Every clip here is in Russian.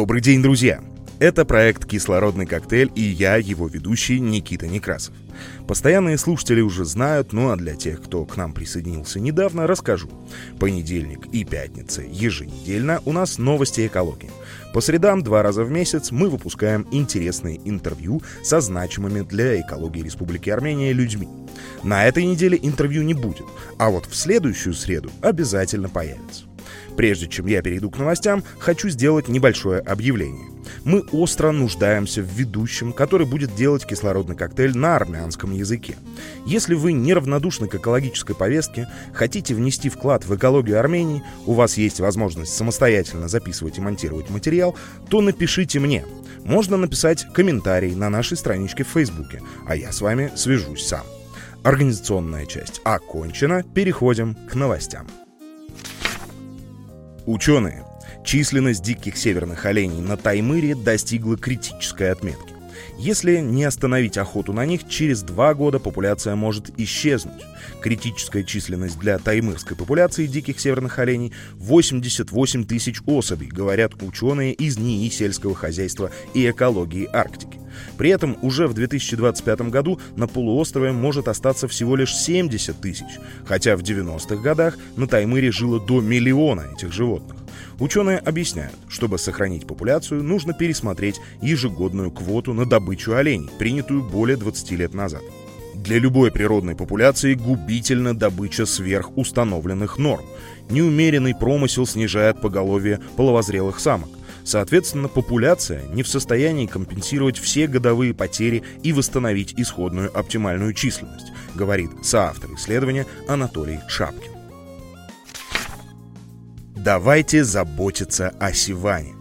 Добрый день, друзья! Это проект «Кислородный коктейль» и я, его ведущий Никита Некрасов. Постоянные слушатели уже знают, ну а для тех, кто к нам присоединился недавно, расскажу. Понедельник и пятница еженедельно у нас новости экологии. По средам два раза в месяц мы выпускаем интересные интервью со значимыми для экологии Республики Армения людьми. На этой неделе интервью не будет, а вот в следующую среду обязательно появится. Прежде чем я перейду к новостям, хочу сделать небольшое объявление. Мы остро нуждаемся в ведущем, который будет делать кислородный коктейль на армянском языке. Если вы неравнодушны к экологической повестке, хотите внести вклад в экологию Армении, у вас есть возможность самостоятельно записывать и монтировать материал, то напишите мне. Можно написать комментарий на нашей страничке в Фейсбуке, а я с вами свяжусь сам. Организационная часть окончена, переходим к новостям. Ученые. Численность диких северных оленей на Таймыре достигла критической отметки. Если не остановить охоту на них, через два года популяция может исчезнуть. Критическая численность для таймырской популяции диких северных оленей 88 тысяч особей, говорят ученые из НИИ сельского хозяйства и экологии Арктики. При этом уже в 2025 году на полуострове может остаться всего лишь 70 тысяч, хотя в 90-х годах на Таймыре жило до миллиона этих животных. Ученые объясняют, чтобы сохранить популяцию, нужно пересмотреть ежегодную квоту на добычу оленей, принятую более 20 лет назад. Для любой природной популяции губительна добыча сверх установленных норм. Неумеренный промысел снижает поголовье половозрелых самок. Соответственно, популяция не в состоянии компенсировать все годовые потери и восстановить исходную оптимальную численность, говорит соавтор исследования Анатолий Шапкин. Давайте заботиться о Сиване.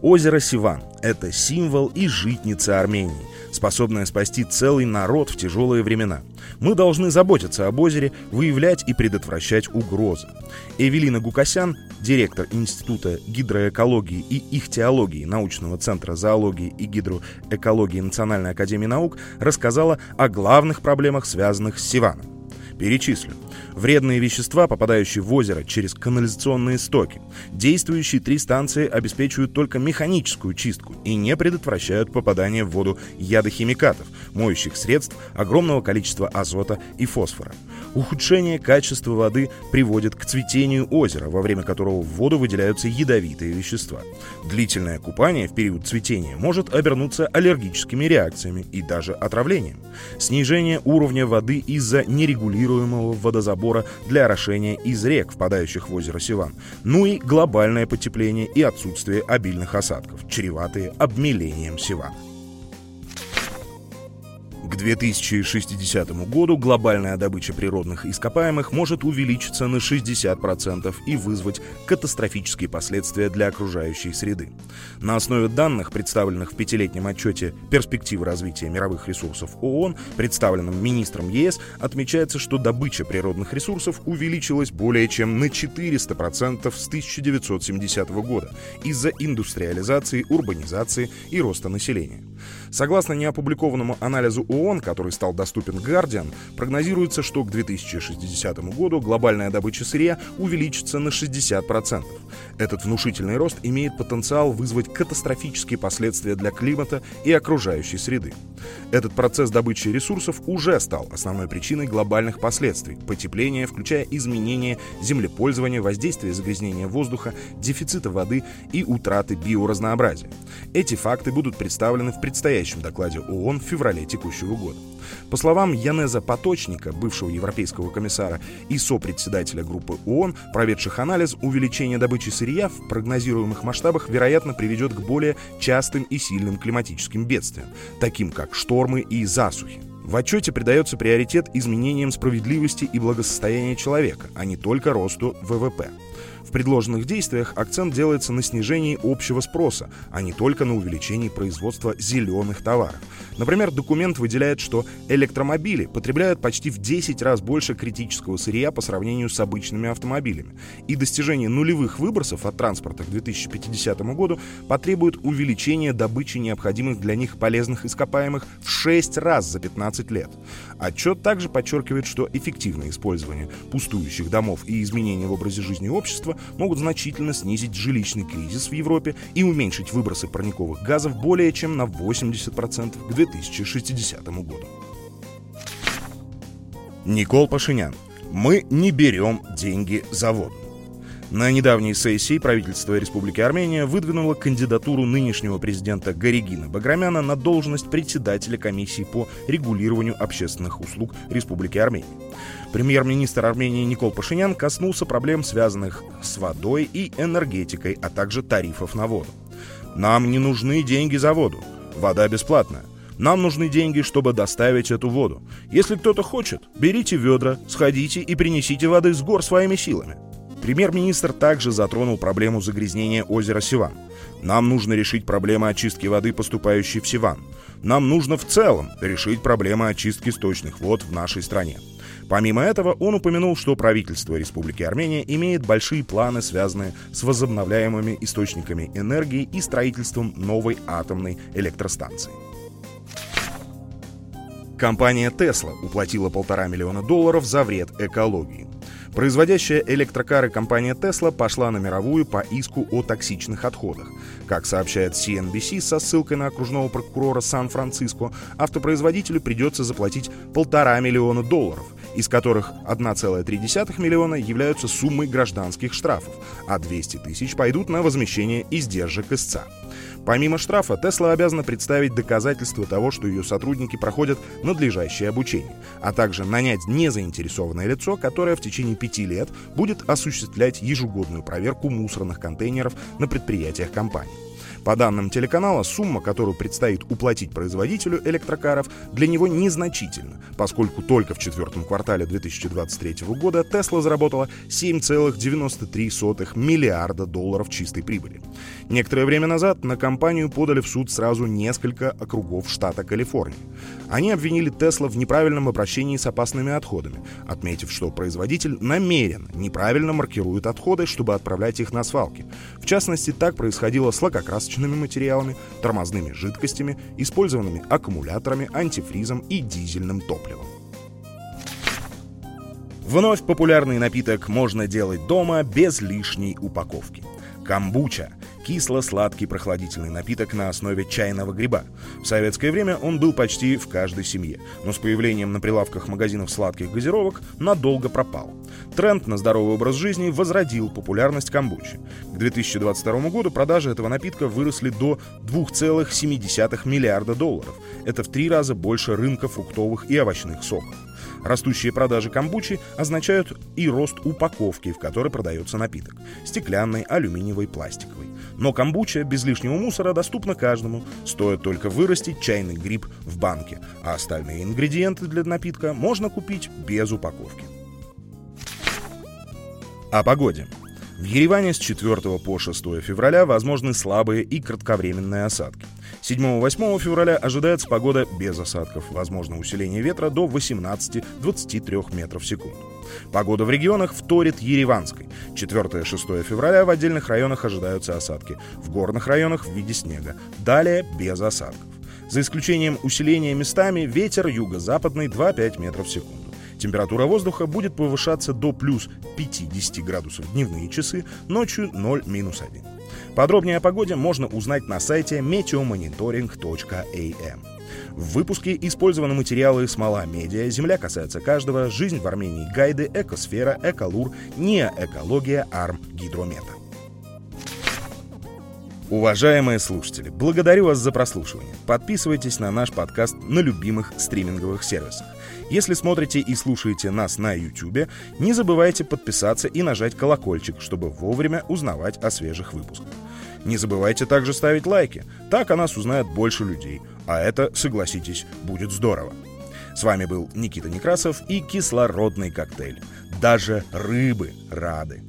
Озеро Сиван – это символ и житница Армении, способная спасти целый народ в тяжелые времена. Мы должны заботиться об озере, выявлять и предотвращать угрозы. Эвелина Гукасян, директор Института гидроэкологии и ихтиологии научного центра зоологии и гидроэкологии Национальной академии наук, рассказала о главных проблемах, связанных с Сиваном. Перечислю. Вредные вещества, попадающие в озеро через канализационные стоки. Действующие три станции обеспечивают только механическую чистку и не предотвращают попадание в воду ядохимикатов, моющих средств, огромного количества азота и фосфора. Ухудшение качества воды приводит к цветению озера, во время которого в воду выделяются ядовитые вещества. Длительное купание в период цветения может обернуться аллергическими реакциями и даже отравлением. Снижение уровня воды из-за нерегулируемого водозабора для орошения из рек, впадающих в озеро Сиван, ну и глобальное потепление и отсутствие обильных осадков, чреватые обмелением Сивана. К 2060 году глобальная добыча природных ископаемых может увеличиться на 60% и вызвать катастрофические последствия для окружающей среды. На основе данных, представленных в пятилетнем отчете «Перспективы развития мировых ресурсов ООН», представленном министром ЕС, отмечается, что добыча природных ресурсов увеличилась более чем на 400% с 1970 года из-за индустриализации, урбанизации и роста населения. Согласно неопубликованному анализу ООН, который стал доступен Guardian, прогнозируется, что к 2060 году глобальная добыча сырья увеличится на 60%. Этот внушительный рост имеет потенциал вызвать катастрофические последствия для климата и окружающей среды. Этот процесс добычи ресурсов уже стал основной причиной глобальных последствий – потепления, включая изменение землепользования, воздействие загрязнения воздуха, дефицита воды и утраты биоразнообразия. Эти факты будут представлены в предстоящем докладе ООН в феврале текущего года. По словам Янеза Поточника, бывшего европейского комиссара и сопредседателя группы ООН, проведших анализ, увеличение добычи сырья в прогнозируемых масштабах, вероятно, приведет к более частым и сильным климатическим бедствиям, таким как штормы и засухи. В отчете придается приоритет изменениям справедливости и благосостояния человека, а не только росту ВВП. Предложенных действиях акцент делается на снижении общего спроса, а не только на увеличении производства зеленых товаров. Например, документ выделяет, что электромобили потребляют почти в 10 раз больше критического сырья по сравнению с обычными автомобилями. И достижение нулевых выбросов от транспорта к 2050 году потребует увеличения добычи необходимых для них полезных ископаемых в 6 раз за 15 лет. Отчет также подчеркивает, что эффективное использование пустующих домов и изменения в образе жизни общества могут значительно снизить жилищный кризис в Европе и уменьшить выбросы парниковых газов более чем на 80% к 2060 году. Никол Пашинян. Мы не берем деньги за воду. На недавней сессии правительство Республики Армения выдвинуло кандидатуру нынешнего президента Гаригина Баграмяна на должность председателя комиссии по регулированию общественных услуг Республики Армения. Премьер-министр Армении Никол Пашинян коснулся проблем, связанных с водой и энергетикой, а также тарифов на воду. «Нам не нужны деньги за воду. Вода бесплатная. Нам нужны деньги, чтобы доставить эту воду. Если кто-то хочет, берите ведра, сходите и принесите воды с гор своими силами. Премьер-министр также затронул проблему загрязнения озера Сиван. Нам нужно решить проблемы очистки воды, поступающей в Сиван. Нам нужно в целом решить проблемы очистки сточных вод в нашей стране. Помимо этого, он упомянул, что правительство Республики Армения имеет большие планы, связанные с возобновляемыми источниками энергии и строительством новой атомной электростанции. Компания Tesla уплатила полтора миллиона долларов за вред экологии. Производящая электрокары компания Tesla пошла на мировую по иску о токсичных отходах. Как сообщает CNBC со ссылкой на окружного прокурора Сан-Франциско, автопроизводителю придется заплатить полтора миллиона долларов, из которых 1,3 миллиона являются суммой гражданских штрафов, а 200 тысяч пойдут на возмещение издержек истца. Помимо штрафа, Тесла обязана представить доказательства того, что ее сотрудники проходят надлежащее обучение, а также нанять незаинтересованное лицо, которое в течение пяти лет будет осуществлять ежегодную проверку мусорных контейнеров на предприятиях компании. По данным телеканала, сумма, которую предстоит уплатить производителю электрокаров, для него незначительна, поскольку только в четвертом квартале 2023 года Tesla заработала 7,93 миллиарда долларов чистой прибыли. Некоторое время назад на компанию подали в суд сразу несколько округов штата Калифорния. Они обвинили Тесла в неправильном обращении с опасными отходами, отметив, что производитель намеренно неправильно маркирует отходы, чтобы отправлять их на свалки. В частности, так происходило с лакокрасочными материалами, тормозными жидкостями, использованными аккумуляторами, антифризом и дизельным топливом. Вновь популярный напиток можно делать дома без лишней упаковки. Камбуча – кисло-сладкий прохладительный напиток на основе чайного гриба. В советское время он был почти в каждой семье, но с появлением на прилавках магазинов сладких газировок надолго пропал. Тренд на здоровый образ жизни возродил популярность камбучи. К 2022 году продажи этого напитка выросли до 2,7 миллиарда долларов. Это в три раза больше рынка фруктовых и овощных соков. Растущие продажи камбучи означают и рост упаковки, в которой продается напиток. Стеклянной, алюминиевой, пластиковой. Но камбуча без лишнего мусора доступна каждому. Стоит только вырастить чайный гриб в банке, а остальные ингредиенты для напитка можно купить без упаковки. О погоде. В Ереване с 4 по 6 февраля возможны слабые и кратковременные осадки. 7-8 февраля ожидается погода без осадков, возможно усиление ветра до 18-23 метров в секунду. Погода в регионах вторит Ереванской. 4-6 февраля в отдельных районах ожидаются осадки, в горных районах в виде снега. Далее без осадков. За исключением усиления местами ветер юго-западный 2-5 метров в секунду. Температура воздуха будет повышаться до плюс 50 градусов в дневные часы, ночью 0-1. Подробнее о погоде можно узнать на сайте meteomonitoring.am. В выпуске использованы материалы «Смола Медиа», «Земля касается каждого», «Жизнь в Армении», «Гайды», «Экосфера», «Эколур», «Неэкология», «Арм», «Гидромета». Уважаемые слушатели, благодарю вас за прослушивание. Подписывайтесь на наш подкаст на любимых стриминговых сервисах. Если смотрите и слушаете нас на YouTube, не забывайте подписаться и нажать колокольчик, чтобы вовремя узнавать о свежих выпусках. Не забывайте также ставить лайки, так о нас узнает больше людей, а это, согласитесь, будет здорово. С вами был Никита Некрасов и кислородный коктейль. Даже рыбы рады.